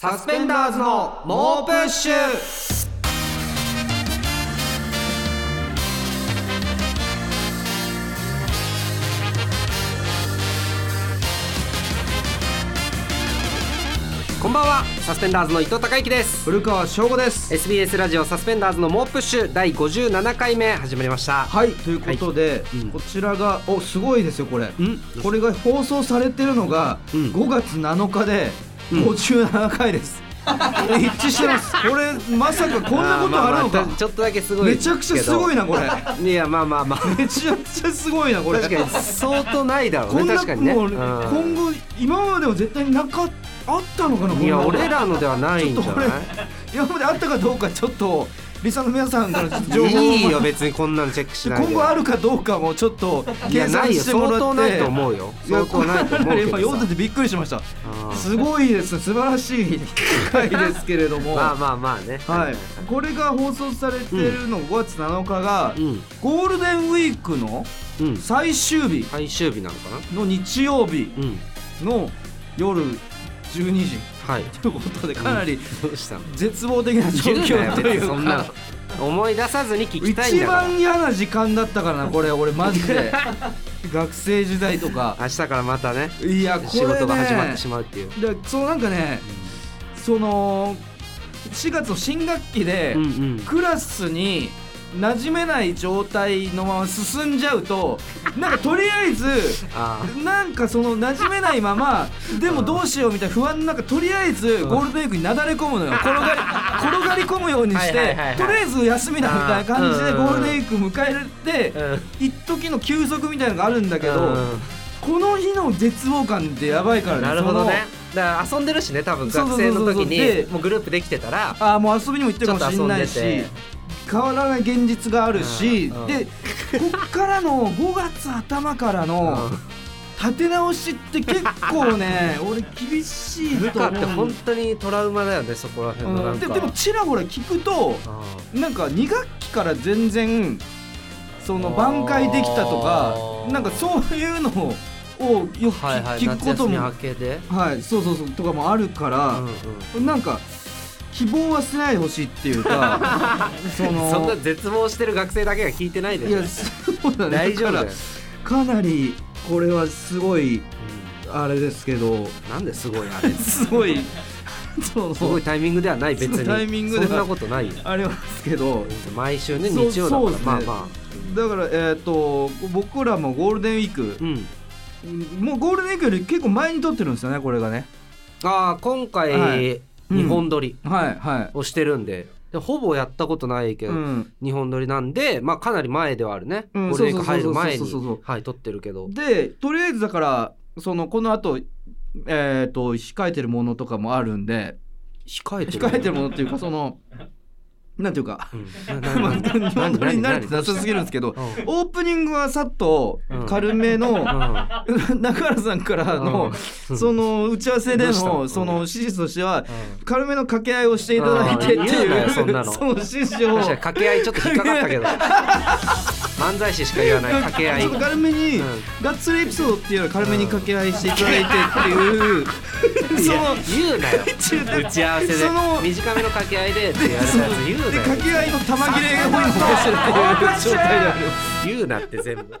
サスペンダーズの猛プッシュ。こんばんは。サスペンダーズの伊藤孝之です。古川翔吾です。SBS ラジオサスペンダーズの猛プッシュ。第57回目始まりました。はい。ということで、はい。うん。こちらがおすごいですよこれ。ん。これが放送されてるのがうん。5月7日でうん57回です、一致してます。これまさかこんなことあるのままかちょっとだけすごいめちゃくちゃすごいななこれ。いやまあまあまあ。めちゃくちゃすごいなこれ。確かに相当ないだろうね確かにね。今後今までも絶対なかあったのかないや俺らのではないんじゃない？今まであったかどうかちょっとリサの皆さんから情報をいいよ別にこんなのチェックしないで。今後あるかどうかもちょっと計算してもらって。相当ないと思うよ。相当ないと思うけど今読んでてびっくりしましたすごいです素晴らしい回ですけれどもまあまあまあねはい、これが放送されてるの5月7日が、うんゴールデンウィークのうん最終日最終日なのかなの日曜日うんの夜12時はい。ということでかなりどうしたの？絶望的な状況という別にそんな思い出さずに聞きたいん一だから。番嫌な時間だったからなこれ俺マジで。学生時代とか。明日からまたねいやこれね。仕事が始まってしまうっていう。でそのなんかねその4月の新学期で、うんうん。クラスに馴染めない状態のまま進んじゃうと なんかとりあえずあなんかその馴染めないままでもどうしようみたいな不安の中とりあえずゴールデンウィークになだれ込むのよ。転がり 転がり込むようにしてとりあえず休みだみたいな感じでゴールデンウィーク迎えられてあうん。一時の休息みたいなのがあるんだけどうん。この日の絶望感ってやばいからねなるほどね。そだから遊んでるしね多分学生の時でにもうグループできてたらのあーもう遊びにも行ってるかもしれないしちょっと遊んでて変わらない現実があるしうん。でこっからの5月頭からの立て直しって結構ね 俺厳しいルと思う。カって本当にトラウマだよねそこら辺のなんか。うんででもちらほら聞くとあなんか2学期から全然その挽回できたとかなんかそういうのをよく聞,、ーはいはい聞くことも夏休み明けで。はいそうそうそうとかもあるから、うんうん。なんか希望は捨てないでほしいっていうか そのそんな絶望してる学生だけが聞いてないでいやそうだね。大丈夫かなりこれはすごいあれですけど。なんですごいあれ。すごい。そうすごいタイミングではない別に。タイミングではそんなことないよ。ありますけど。毎週ね日曜だから。ね。まあまだからえっ、と僕らもゴールデンウィーク。あうん。もうゴールデンウィークより結構前に撮ってるんですよねこれがね。ああ今回、はい日本撮り。をしてるんで。でほぼやったことないけど、うん。日本撮りなんでまあかなり前ではあるね、うんゴールデンウィーク入る前に撮ってるけど。でとりあえずだからそのこの後えっ、と控えてるものとかもあるんで控えてる控えてるものっていうかそのなんていうかま日本撮りに慣れてななさすぎるんですけどうんオープニングはさっとうん軽めのう中原さんからのうんその打ち合わせでののその指示としてはん軽めの掛け合いをしていただいてっていうよその指示を掛け合いちょっと引っかかったけど漫才師しか言わない掛け合い。ちょっと軽めに、うん。ガッツリエピソードっていうのを軽めに掛け合いしていただいてっていう、いやその言うなよ。打ち合わせでその短めの掛け合いでってやるやつ言うなでよ掛け合いの玉切れがホイホイしてるっていう状態である。言うなって全部。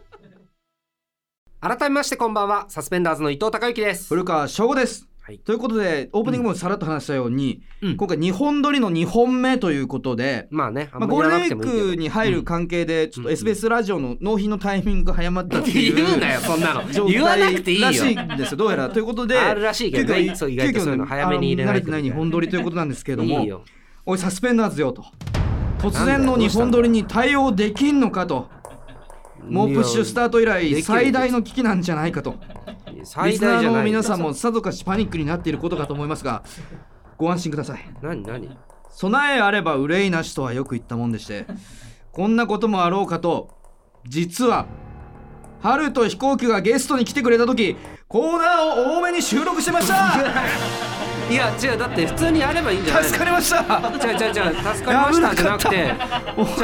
改めましてこんばんは。サスペンダーズの伊藤孝之です。古川翔吾ですはい。ということでオープニングもさらっと話したように、うん。今回2本撮りの2本目ということで、まあねまあ、ゴールデンウィークに入る関係でちょっとうん。SBS ラジオの納品のタイミングが早まったっていう言うなよそんなの。状言わな態くていいよ。らしいんですよどうやら。ということであるらしいけどね。急遽そう意外とそういうの早めに入れない慣れてない2本撮りということなんですけれどもおいサスペンダーズよと。突然の2本撮りに対応できんのかと。もうプッシュスタート以来最大の危機なんじゃないかとリ最スナーの皆さんもさぞかしパニックになっていることかと思いますがご安心ください。何何？備えあれば憂いなしとはよく言ったもんでしてこんなこともあろうかと実は春と飛行機がゲストに来てくれた時コーナーを多めに収録してましたいや違うだって普通にやればいいんじゃない？の助かりました。違う違う違う助かりましたじゃなくて。じ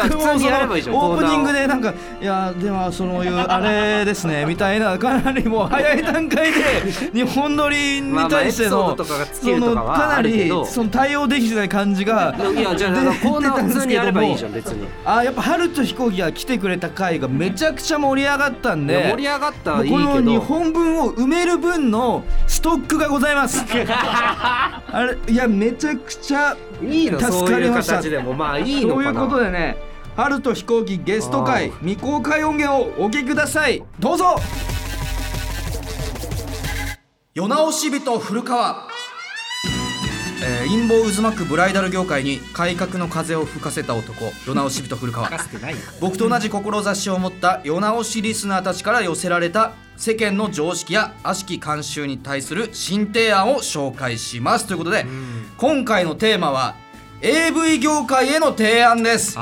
ゃあ普通にやればいいじゃんオープニングででなんかいやではそういうあれですね みたいなかなりもう早い段階で 日本撮りに対してのかなりその対応できてない感じがいやじゃあコーナーを普通にやればいいじゃん別に。あやっぱ春と飛行機が来てくれた回がめちゃくちゃ盛り上がったんで盛り上がったもらいいけうこの日ど本分を埋める分のストックがございます あれいやめちゃくちゃいいの助そういうかりました形でも。まあいいのかな。ということでね春と飛行機ゲスト会未公開音源をお聞きください。どうぞ。世直し人古川。えー陰謀渦巻くブライダル業界に改革の風を吹かせた男世直し人古川。僕と同じ志を持った世直しリスナーたちから寄せられた世間の常識や悪しき慣習に対する新提案を紹介しますということで、今回のテーマは AV 業界への提案です。こ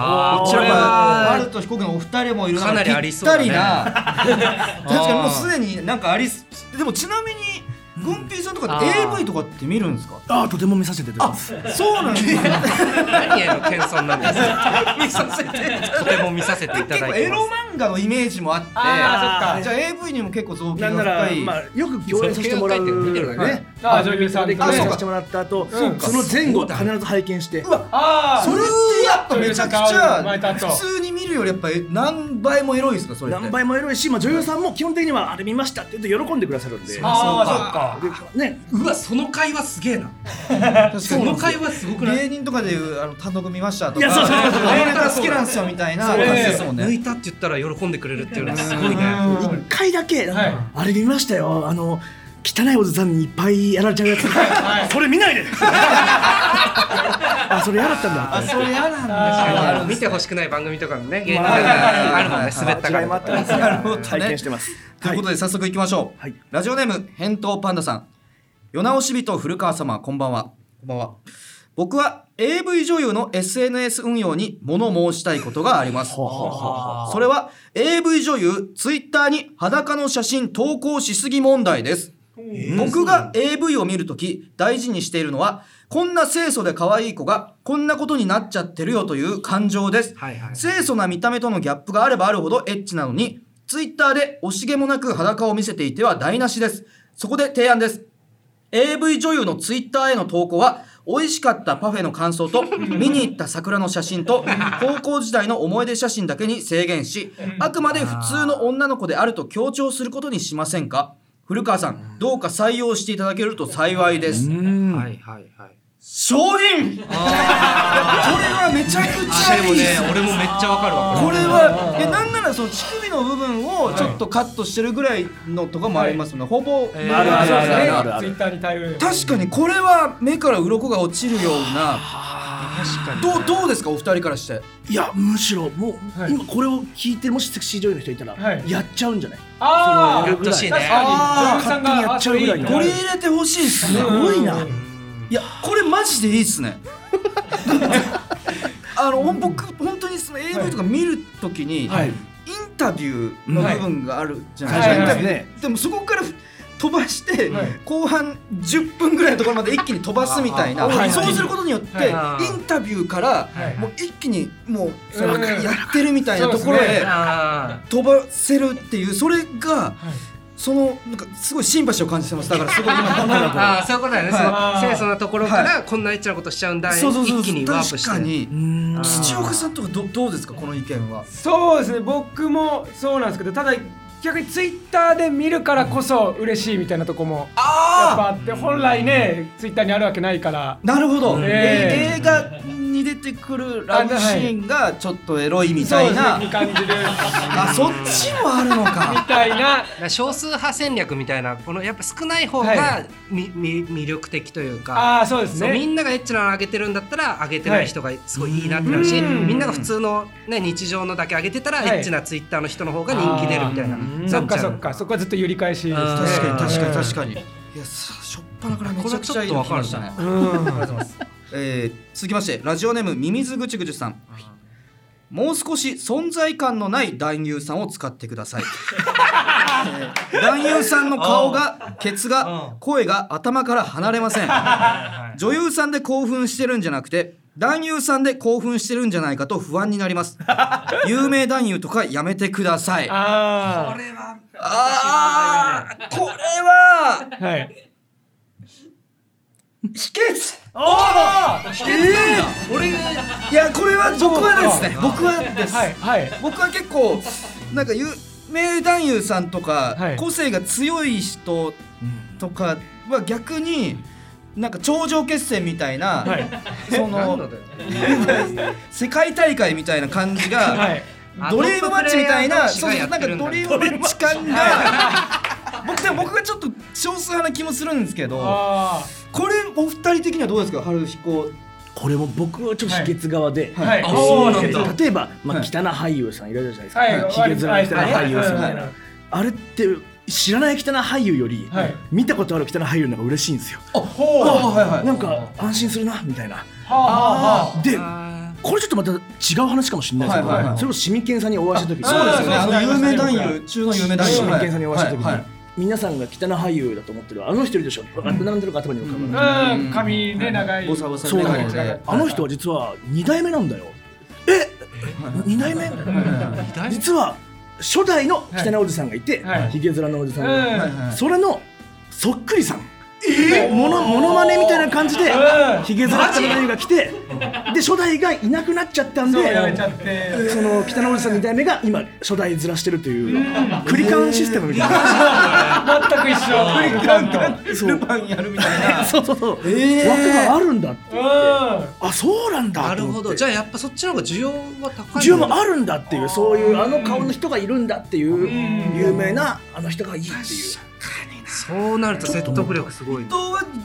ちらははハルと飛行機のお二人もいるかなりありそうだね。ぴったりな。確かにもうすでになんかありすでもちなみにグンピーさんとかって AV とかって見るんですか？あとても見させていただきます。そうなんですね。何への謙遜なんですか？見させて。とても見させていた結構エロだいてます。漫画のイメージもあってあーそっか。じゃあ AV にも結構造形が深い、まあよく共演させてもらう。見てるからねああ女優さんであそうかさせてもらった後その前後必ず拝見してああそれってやっぱめちゃくちゃ普通に見るよりやっぱり何倍もエロいですかそれ何倍もエロいし、まあ、女優さんも基本的にはあれ見ましたって言うと喜んでくださるんで。ああそっか。でね。うわその会話すげえな。確かそにの会話すごくない？芸人とかでいうあの単独見ましたとか。いやそうそうそう。あのネタ好きなんですよみたいな。感じです。もんね。抜いたって言ったら喜んでくれるっていうのはすごいね。一回だけ、はいあれ見ましたよ。あの汚いおじさんにいっぱいやられちゃうやつ、それ見ないで あそれ嫌だったんだあそれ嫌なん見てほしくない番組とかのね芸人とかあるもんね滑ったか違いもあらったんですなるほどね拝見してますということで早速いきましょう、はい。ラジオネーム返答パンダさん。世直し人古川様こんばんは。こんばんは。僕は AV 女優の SNS 運用に物申したいことがあります。それは AV 女優ツイッターに裸の写真投稿しすぎ問題です僕が AV を見るとき大事にしているのはこんな清楚で可愛い子がこんなことになっちゃってるよという感情です、はいはい清楚な見た目とのギャップがあればあるほどエッチなのにツイッターで惜しげもなく裸を見せていては台無しです。そこで提案です。AV 女優のツイッターへの投稿は美味しかったパフェの感想と 見に行った桜の写真と高校時代の思い出写真だけに制限しあくまで普通の女の子であると強調することにしませんか？古川さんどうか採用していただけると幸いです。はいはいはい。承認これはめちゃくちゃいい。でもね俺もめっちゃわかるわ。ここれはえなんならその乳首の部分をちょっとカットしてるぐらいのとかもありますもんね、ほぼ、えー。あるあるあるあるある。あツイるッターに対応。確かにこれは目から鱗が落ちるような確かにどうどうですか？お二人からして。いやむしろもう、はい。今これを聞いてるもしセクシー女優の人いたら、はい。やっちゃうんじゃない？ああやってほしいね。確か勝手にやっちゃうぐらいの。取り入れてほしいっすね。すごいな、いやこれマジでいいっすね。あのほん僕本当にその AV とか見るときに、はい。インタビューの部分があるじゃないはいですか、はい。インタビューでもそこから飛ばして、はい。後半10分ぐらいのところまで一気に飛ばすみたいな、そうすることによって、はい。インタビューから、はい。もう一気にもうやってるみたいなところへ飛ばせるっていうそれが、そのなんかすごいシンパシーを感じてます。だからすごい今考えーあーそういうことだよね、はい。清楚なところからこんなエッチなことしちゃうんだ、そうそうそう。一気にワープして。確かに。うん。土岡さんとかどどうですかこの意見は？そうですね。僕もそうなんですけどただ逆にツイッターで見るからこそ嬉しいみたいなとこもやっぱあって本来ねツイッターにあるわけないから。なるほど、ええ映画に出てくるラブシーンがちょっとエロいみたいな、そうですね。に感じる。あそっちもあるのみかたいな。少数派戦略みたいなこのやっぱ少ない方はがみ、み魅力的というか。ああそうですそうみねんながエッチなの上げてるんだったら上げてない。人がすごいいいなってなるし、うん。みんなが普通の、ね、日常のだけ上げてたら、はい。エッチなツイッターの人の方が人気出るみたいな。うんそっかそっか。そこはずっと揺り返しですねうん。確かに確かにうん確かに。いやさしょっぱなからめちゃくちゃいいの来ましたね。うんえー続きましてラジオネームミミズぐちぐちさん。もう少し存在感のない男優さんを使ってください。男優さんの顔がケツが声が頭から離れません。女優さんで興奮してるんじゃなくて男優さんで興奮してるんじゃないかと不安になります。有名男優とかやめてください。あああーこれはあはい。秘訣おおええ俺いやこれは僕はですね僕はです、はいはい僕は結構なんか有名男優さんとか、はい個性が強い人とかは逆になんか頂上決戦みたいな、はいその世界大会みたいな感じが、はいドリームマッチみたいなそうなんかドリームマッチ感が僕でも僕がちょっと少数派な気もするんですけどあこれお二人的にはどうですか春彦？これも僕はちょっと秘訣側で、あはい。あおーそうなんだ。例えば、まあ、はい。汚俳優さんいらっしゃるじゃないですか、はい。ひげ面の汚俳優さんみたい。な、はい。あれって知らない汚俳優より、はい。見たことある汚俳優の方が嬉しいんですよ。あほう。あはい。はい。なんか安心するなみたいな。でこれちょっとまた違う話かもしれないですけど、はい。はい。はい。それをシミケンさんにお会いした時に。そうですよね。有名男優中の有名男優。シミケンさんにお会いした時に、はい。はい皆さんが汚俳優だと思ってる。あの人いるでしょ、うん、並んでるか頭に浮かぶ、うん。髪ね長い。ボサボサそうあの人は実は2代目なんだよ。え？2代目？実は初代の汚い。おじさんがいて、はい。ひげ面のおじさんが、はい。それのそっくりさんえものモノマネみたいな感じでうん。ひげ面汚いが来てで初代がいなくなっちゃったんでそうやめちゃって。その汚いおじさん2代目が今初代ずらしてるというクリカンシステムみたいな。全く一緒。クリッカンとルパンやるみたいな。そうそうそう、えー。枠があるんだってうん。あそうなんだなるほど。じゃあやっぱそっちの方が需要は高い。需要もあるんだっていうそういうあの顔の人がいるんだっていううん。有名なあの人がいいっていうそうなると説得力すごい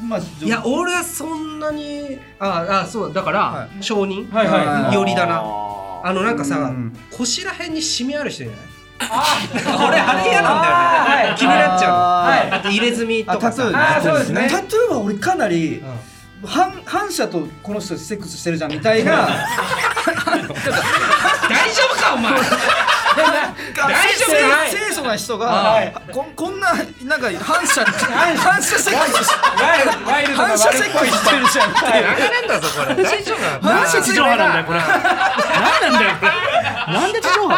まあいや俺はそんなにああそうだから、は承認、はいはいよりだな。ああのなんかさ、うん。腰ら辺にシミある人いない？あ俺あれ嫌なんだよね、はい。気になっちゃうの。あと入れ墨とかさ。あタトゥーあーそうですね。タトゥーは俺かなり反反射とこの人セックスしてるじゃんみたいな。大丈夫かお前大丈夫？かい清楚な人はい。がここんななんか反射反射セックス。しワイルドワイルドな反射セックスしてるじゃん。流れんだぞこれ。大丈夫か反射地上波なんだよこれ。何なんだよ？これなんで地上波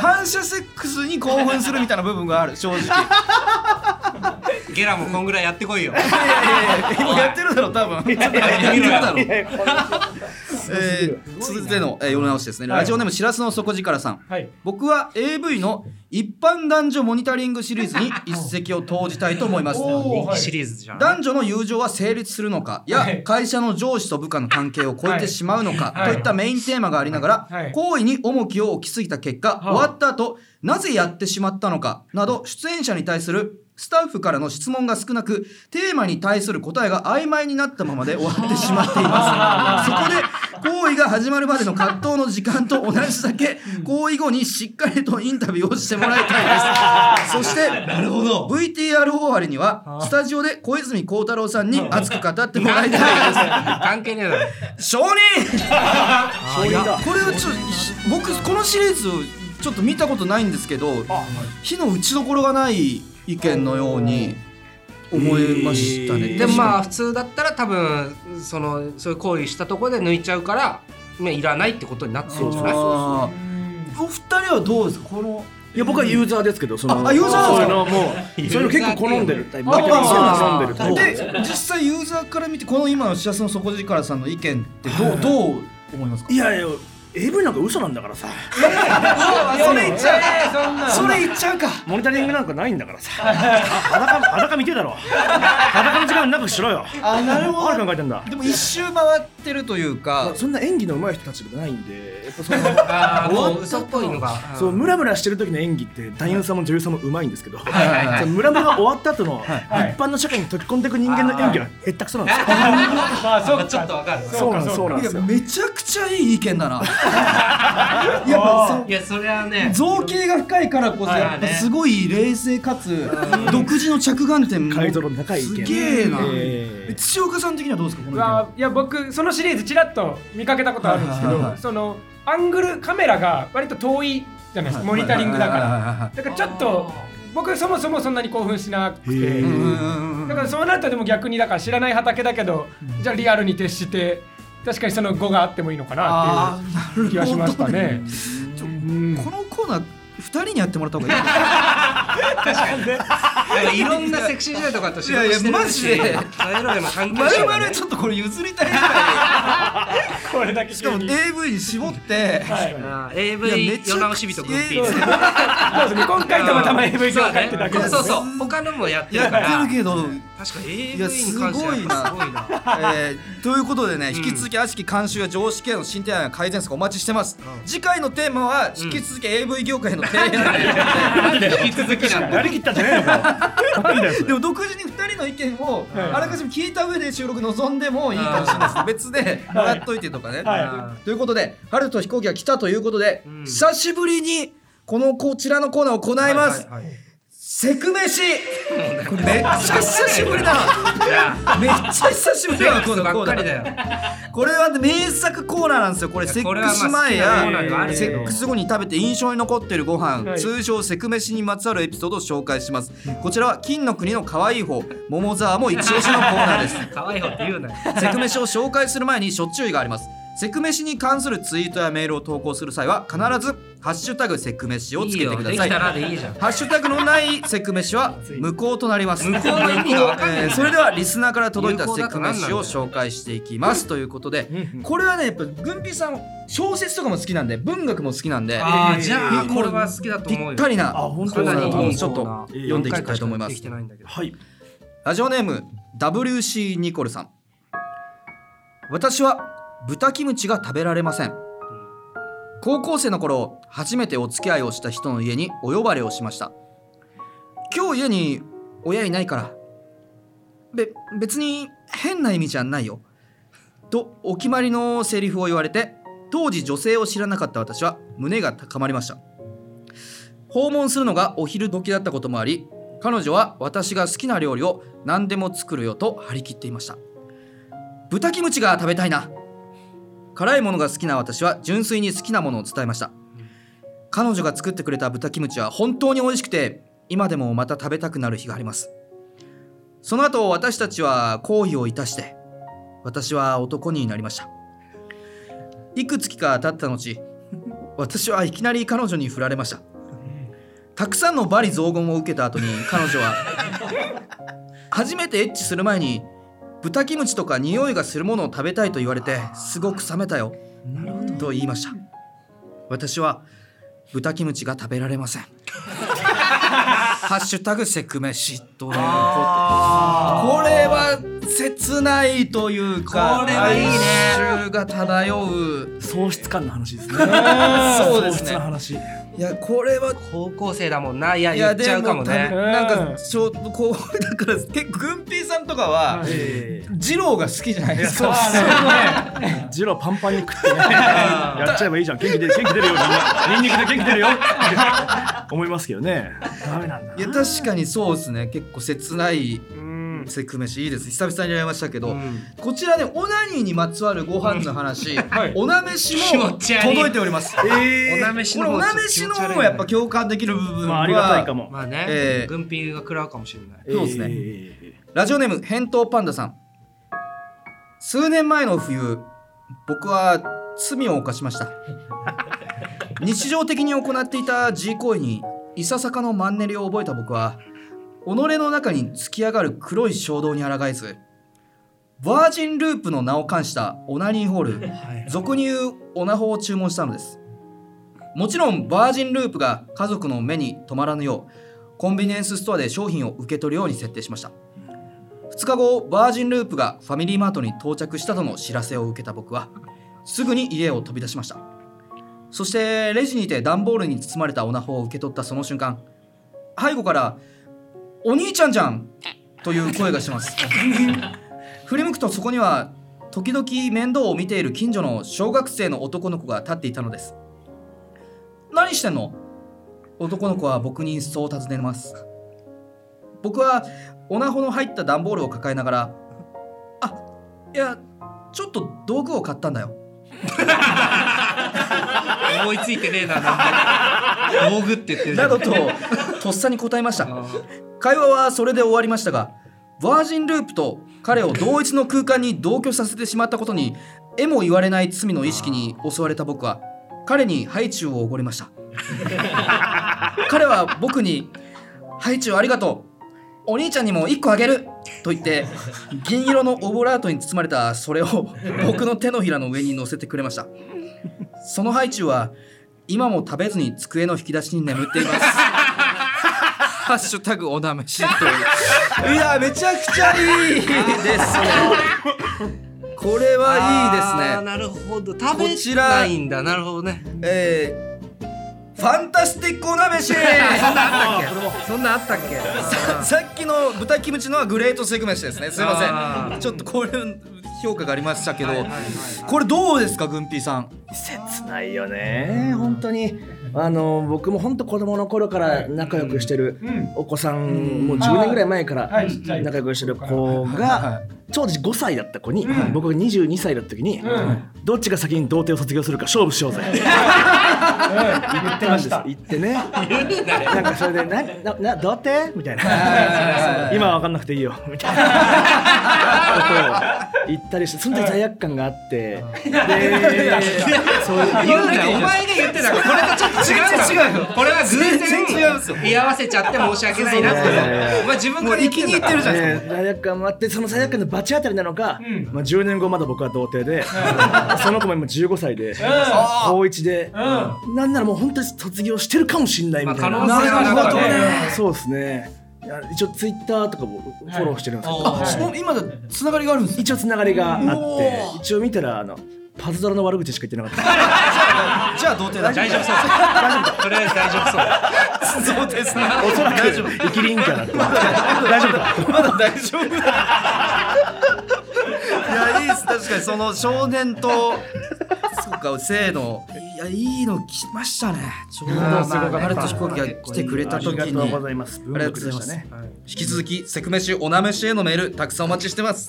反射セックスに興奮するみたいな部分がある正直。いゲラもこんぐらいやってこいよ。やいやいや今やってるだろ多分。やってるだろえー続いての、えー、世の直しですね、はい。ラジオネームしらすの底力さん。はい。僕は AV の一般男女モニタリングシリーズに 一石を投じたいと思います。おーはい。シリーズじゃん。男女の友情は成立するのかやはい。会社の上司と部下の関係を超えてしまうのかはい。といったメインテーマがありながらはい。行為に重きを置きすぎた結果い。終わった後なぜやってしまったのかなど出演者に対するスタッフからの質問が少なくテーマに対する答えが曖昧になったままで終わってしまっています。そこで行為が始まるまでの葛藤の時間と同じだけ行為後にしっかりとインタビューをしてもらいたいです。そしてなるほど。VTR 終わりにはスタジオで小泉孝太郎さんに熱く語ってもらいたい 関係ねえだろ。です承認！承認だこれはちょっと僕このシリーズちょっと見たことないんですけど火の打ちどころがない意見のように思いましたね、でもまあ普通だったら多分そのそういう行為したところで抜いちゃうから、まあ、いらないってことになってるんじゃない？あー。お二人はどうですか？このいや僕はユーザーですけどそのああユーザーなんですか？そういうのもうそういうの結構好んでるタイプ。で実際ユーザーから見てこの今のしらすの底力さんの意見ってどうどう思いますか？いやいや AV なんか嘘なんだからさそれ言っちゃうそんなそれ言っちゃうかモニタリングなんかないんだからさ裸裸見てだろ裸の時間長くしろよあなるほ何考えてんだでも一周回ってるというかそんな演技の上手い人たちじゃないんでやっぱそのあもう嘘っぽいのがそうムラムラしてる時の演技って男優さんも女優さんも上手いんですけど、はいはいはいムラムラ終わった後の、一般の社会に溶け込んでいく人間の演技はへったくそなんですよ。まあそうかちょっとわかるそうなんそうなんですよ。めちゃくちゃいい意見だな やっぱそう。いやそれはね。造形が深いからこそはいやっぱすごい冷静かつ独自の着眼点も。すげえな。えー。土岡さん的にはどうですかこの意いや僕そのシリーズちらっと見かけたことあるんですけどそのアングルカメラが割と遠いじゃないですか。モニタリングだから。らだからちょっと僕そもそもそんなに興奮しなくて。だからそうなるとでも逆にだから知らない畑だけどじゃあリアルに徹して確かにその語があってもいいのかなあっていう気はしましたね。うん。このコーナー二人にやってもらった方がいい。なんかいろんなセクシー女優とかと仕事してるしいやいやマジで。そういうのでも関係ま者がね。るまるちょっとこれ譲りたい。ぐらこれだけいしかも AV に。絞って。はい。AV 世直し人グッピー今回たまたま AV そう業界ってだけですね。そうそう他のもやってやるから。ってるけど確か AV いやに関してはすごいな。えーということでね、引き続き悪しき慣習や常識への進展や改善策お待ちしてます、次回のテーマは引き続き AV 業界への提言ということで、引き続きなんだ。やりきったんじゃねえのでも独自に2人の意見をはいあらかじめ聞いた上で収録望んでもいいかもしれないです別でもらっといてとかね、はい。ということで春と飛行機が来たということで、うん。久しぶりにこのこちらのコーナーを行います、はいはいはいセク飯。これめっちゃ久しぶりだ。めっちゃ久しぶりだわこのばコーナー。これは名作コーナーなんですよ。これセックス前やセックス後に食べて印象に残ってるご飯、はい。通称セク飯にまつわるエピソードを紹介します。こちらは金の国の可愛い方桃沢も一押しのコーナーです。可愛い方って言うなよ。セク飯を紹介する前に諸注意があります。セク飯に関するツイートやメールを投稿する際は必ずハッシュタグセク飯をつけてください。ハッシュタグのないセク飯は無効となります。無効の意味が分かんない。えーそれではリスナーから届いたセクだと何なんだよ飯を紹介していきます。ということで、これはねやっぱ軍備さん小説とかも好きなんで文学も好きなんで。あーじゃあえーこれは好きだとぴ思うよ。ったりなあ本当コーナーだとちょっと読んでいきたいと思います。でき。てないんだけど。はい。ラジオネーム WC ニコルさん。私は豚キムチが食べられません高校生の頃初めてお付き合いをした人の家にお呼ばれをしました。今日家に親いないからべ別に変な意味じゃないよ。とお決まりのセリフを言われて当時女性を知らなかった私は胸が高まりました。訪問するのがお昼時だったこともあり彼女は私が好きな料理を何でも作るよと張り切っていました。豚キムチが食べたいな。辛いものが好きな私は純粋に好きなものを伝えました。彼女が作ってくれた豚キムチは本当に美味しくて今でもまた食べたくなる日があります。その後私たちは好意をいたして私は男になりました。いくつきか経った後私はいきなり彼女に振られました。たくさんの罵詈雑言を受けた後に彼女は初めてエッチする前に豚キムチとか匂いがするものを食べたいと言われてすごく冷めたよと言いました。私は豚キムチが食べられません。ハッシュタグセクメシとねこれは切ないというかこれはいいね。が漂う喪失感の話ですね。そうですね。喪失の話。いやこれは高校生だもんな。いや言っちゃうかもね。なんかちょっとこうだから結構軍ピーさんとかはえ二郎が好きじゃないですか。えジローパンパンに食ってね。やっちゃえばいいじゃん。元気出る元気出るよ。みんなニンニクで元気出るよ。っ て思いますけどね。ダメなんだいや確かにそうですね。結構切ないうん。セク飯いいです。久々にやりましたけど、うん。こちらねオナニーにまつわるご飯の話、はい。おなめし気も届いております。おなめしの方これおなめしの方がやっぱ共感できる部分は、まあありがたいかも。まあね、ええ軍ピが食らうかもしれない。そうですね。えラジオネーム返答パンダさん。数年前の冬僕は罪を犯しました。日常的に行っていた G 行為にいささかのマンネリを覚えた僕は己の中に突き上がる黒い衝動に抗えずバージンループの名を冠したオナニーホール俗に言うオナホを注文したのです。もちろんバージンループが家族の目に留まらぬようコンビニエンスストアで商品を受け取るように設定しました。2日後バージンループがファミリーマートに到着したとの知らせを受けた僕はすぐに家を飛び出しました。そしてレジにて段ボールに包まれたオナホを受け取ったその瞬間背後から「お兄ちゃんじゃん!」という声がします。振り向くとそこには時々面倒を見ている近所の小学生の男の子が立っていたのです。何してんの？男の子は僕にそう尋ねます。僕はオナホの入った段ボールを抱えながら「あいやちょっと道具を買ったんだよ。思いついてねえな道具って言って」るなどととっさに答えました会話はそれで終わりましたがバージンループと彼を同一の空間に同居させてしまったことにえも言われない罪の意識に襲われた僕は彼にハイチュウをおごりました。彼は僕に「ハイチュウありがとう。お兄ちゃんにも1個あげる!」と言って銀色のオブラートに包まれたそれを僕の手のひらの上に乗せてくれました。そのハイチュウは今も食べずに机の引き出しに眠っていますハッシュタグおなめしという。いやめちゃくちゃいいですね。これはいいですね。なるほど。食べない。んだなるほどね。えー、ファンタスティックおなめしそんなあったっけ？さっきの豚キムチのはグレートセグ飯ですね。すいまあせん。ちょっとこれ評価がありましたけど、これどうですかグンピーさん？切ないよね。本当にあの僕も本当子供の頃から仲良くしてるん。お子さんもう10年ぐらい前かはら。仲良くしてる子が当時5歳だった子に僕が22歳だった時にどっちが先に童貞を卒業するか勝負しようぜ。言ってました。言ってね。なんかそれで「ななな童貞?」みたいな「今は分かんなくていいよ」みたいなことを言ったりしてその時罪悪感があって。で言うなよ。お前が言ってたからこれとちょっと違う違うよこれは偶全然違うんですよ。然居合わせちゃって申し訳ないなって。お前自分から言ってんだからるじゃないですね罪悪感もあってその罪悪感の罰当たりなのか、ん。まあ、10年後まだ僕は童貞で、その子も今15歳で、高1で、なんならもう本当に卒業してるかもしんないみたいな、まあ可能性はなるほどね。そうですね。いや一応ツイッターとかもフォローしてるんですけど、あ、その今だつながりがあるんです一応つながりがあって一応見たらあのパズドラの悪口しか言ってなかった。じゃあ童貞だ。大丈夫そうとりあえず大丈夫そうそうです。ね おそらく生きりんかな大丈夫。かまだ大丈夫。いやいいです。確かにその少年とそうか性のいやいいの来ましたね。ちょうどまあすごかった晴れと飛行機が来てくれた時ありがとうごにざいますありがとうございます。ね。引き続きセクメシおなめしへのメールたくさんお待ちしてます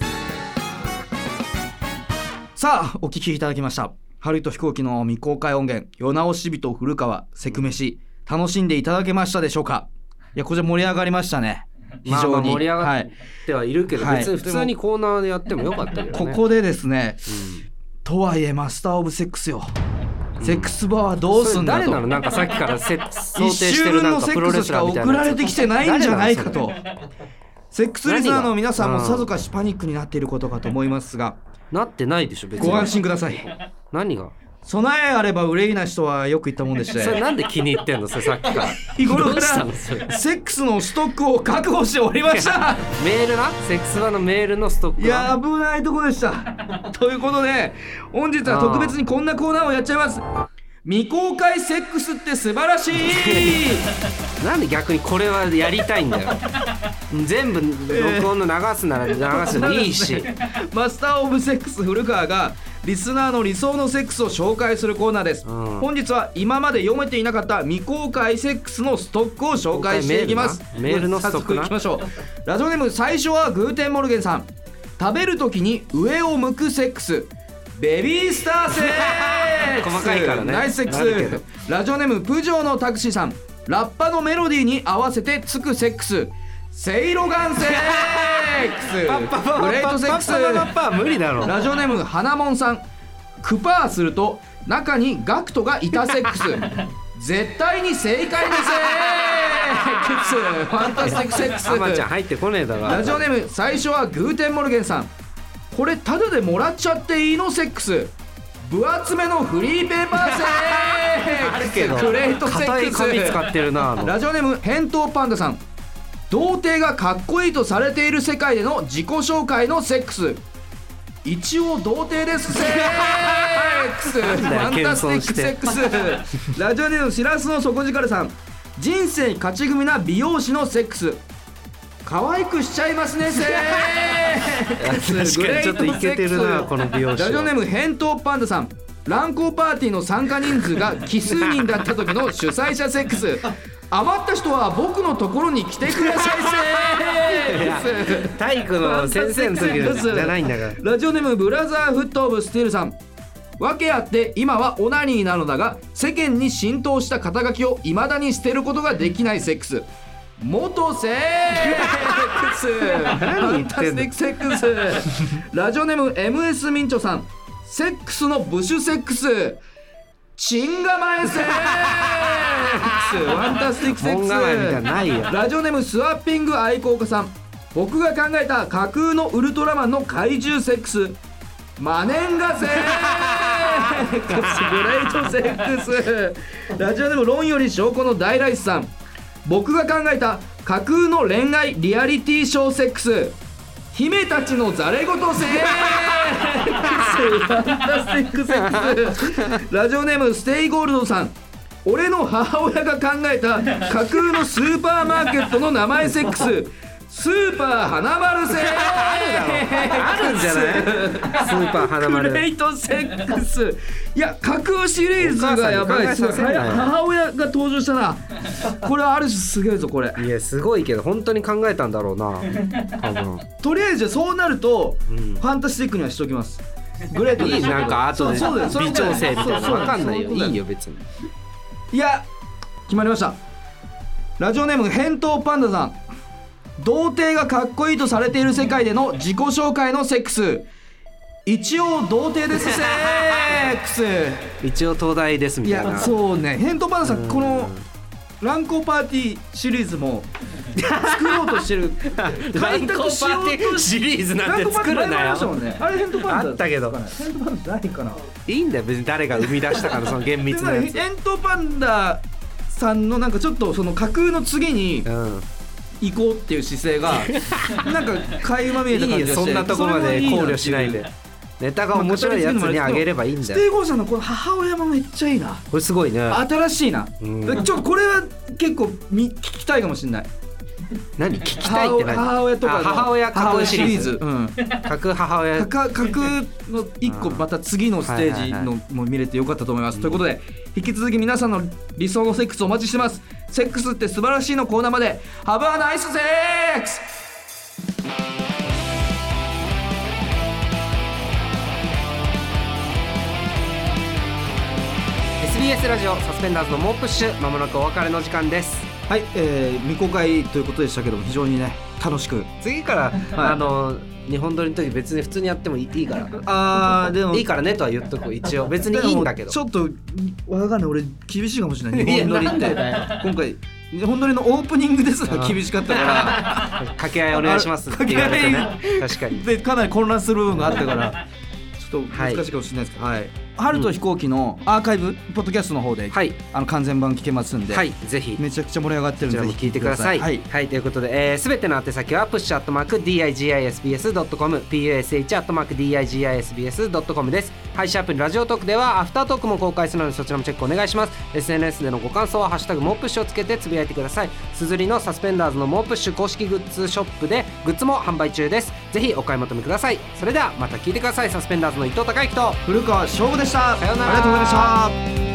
さあお聞きいただきました。春と飛行機の未公開音源世直し人古川セクメシ楽しんでいただけましたでしょうか？いやこちら盛り上がりましたね。非常に、あ盛り上がはいってはいるけど、はい。別に普通にコーナーでやってもよかったけどねここでですね、とはいえマスター・オブ・セックスよ、セックスバーはどうすんだと。それ誰なの？なんかさっきからせ想定一してるなんかプロレセックスしかスラーみたいな送られてきてないんじゃないかとセックスリスナーの皆さんもさぞかしパニックになっていることかと思いますがなってないでしょ別に。ご安心ください。何が？備えあれば憂いなしとはよく言ったもんでしそれてなんで気に入ってんの？さっきから。日頃からセックスのストックを確保しておりました。メールな？セックス版のメールのストックいや危ないとこでした。ということで本日は特別にこんなコーナーをやっちゃいます未公開セックスって素晴らしい。なんで逆にこれはやりたいんだよ。全部録音の流すなら流すでもいいし、マスター・オブ・セックス古川がリスナーの理想のセックスを紹介するコーナーです、うん。本日は今まで読めていなかった未公開セックスのストックを紹介していきます。メールのストックな？早速いきましょう。ラジオネーム最初はグーテンモルゲンさん。食べる時に上を向くセックスベビースターセックス。細かいからね。ナイスセックス。ラジオネームプジョーのタクシーさん。ラッパのメロディーに合わせてつくセックス。セイロガンセックス。グレートセックス無理だろラジオネーム花もんさんクパーすると中にガクトがいたセックス絶対に正解のセックスファンタスティックセックスアマちゃん入ってこねえだろラジオネーム最初はグーテンモルゲンさんこれタダでもらっちゃっていいのセックス。分厚めのフリーペーパーセックス。グレートセックス。紙使ってるな。あのラジオネーム返答パンダさん。童貞がかっこいいとされている世界での自己紹介のセックス。一応童貞です。セックス。ファンタスティックセックス。ラジオネームしらすの底力さん。人生勝ち組な美容師のセックス可愛くしちゃいますね 確かにちょっとイケてるなこの美容師は。ラジオネーム返答パンダさん。乱交パーティーの参加人数が奇数人だった時の主催者セックス。余った人は僕のところに来てくださいセックス体育の先生の時じゃないんだから。ラジオネームブラザーフットオブスティールさん。訳あって今はオナニーなのだが世間に浸透した肩書きを未だに捨てることができないセックス元セックス。何言ってんの？ファンタスティックセックス。ラジオネーム MS ミンチョさん。セックスのブッシュセックス。チンガマエセックス。ファンタスティックセックス。ラジオネームスワッピング愛好家さん。僕が考えた架空のウルトラマンの怪獣セックス。マネンガセックス。グレートセックス。ラジオネーム論より証拠の大ライスさん僕が考えた架空の恋愛リアリティショーセックス。姫たちのざれ言セックス。ラジオネームステイゴールドさん。俺の母親が考えた架空のスーパーマーケットの名前セックススーパー花丸セックス。あるんじゃない？スーパー花丸。グレートセックス。いや架空シリーズがやばいお母親が登場したな。これはある種すげえぞこれ。いやすごいけど本当に考えたんだろうな。多分。とりあえずそうなると、ん。ファンタスティックにはしておきます。グレートいいなんか後でそうそうだよそれ微調整みたいな。そうそうわかんないよ。いいよ別に。いや決まりました。ラジオネーム返答パンダさん童貞がかっこいいとされている世界での自己紹介のセックス。一応童貞ですセックス。一応東大ですみいたいな。やそうね。返答パンダさんこの乱行パーティーシリーズも作ろうとしてる。開拓しようとしシリーズなんて作るなよ。ね。あれ返答パンダあったけど。返答パンダないかな。いいんだよ。別に誰が生み出したかのその厳密なやつ。返答パンダさんのなんかちょっとその架空の次にうん行こうっていう姿勢が なんか垣間見えた感じがしてそんなとこまで考慮しないで。ネタが面白いやつにあげればいいんステだよ。イゴーさんのこの母親もめっちゃいいな。これすごいね。新しいな、うん。ちょっとこれは結構み聞きたいかもしれない。何？聞きたいって何？母親とか母親架空シリーズ。うん。架空母親。架空の一個また次のステージのも見れてよかったと思います、ということで引き続き皆さんの理想のセックスお待ちしてますセックスって素晴らしいのコーナーまで。Have a nice sex! SBS ラジオサスペンダーズの猛プッシュまもなくお別れの時間です。はい、えー、未公開ということでしたけども非常にね楽しく。次から、あの日本撮りの時別に普通にやってもいいいいから。あーでも。いいからねとは言っとく一応別にいいんだけど。ちょっとわかんない。俺厳しいかもしれない。日本撮りって。今回日本撮りのオープニングですら厳しかったから。掛け合いお願いしますって言われてね。確かに。でかなり混乱する部分があったから。ちょっと難しいかもしれないですけど、はい春と飛行機のアーカイブ、ポッドキャストの方で、はいあの完全版聞けますんで、はいぜひめちゃくちゃ盛り上がってるんでこちらも聞いてください。はい、はい、ということで、えー、全ての宛先は push.digisbs.com、push.digisbs.com です。配信アプリラジオトークではアフタートークも公開するのでそちらもチェックお願いします。SNS でのご感想はハッシュタグモープッシュをつけてつぶやいてください。すずりのサスペンダーズのモープッシュ公式グッズショップでグッズも販売中です。ぜひお買い求めください。それではまた聞いてください。サスペンダーズの伊藤孝之と古川翔吾でした。さようなら。ありがとうございました。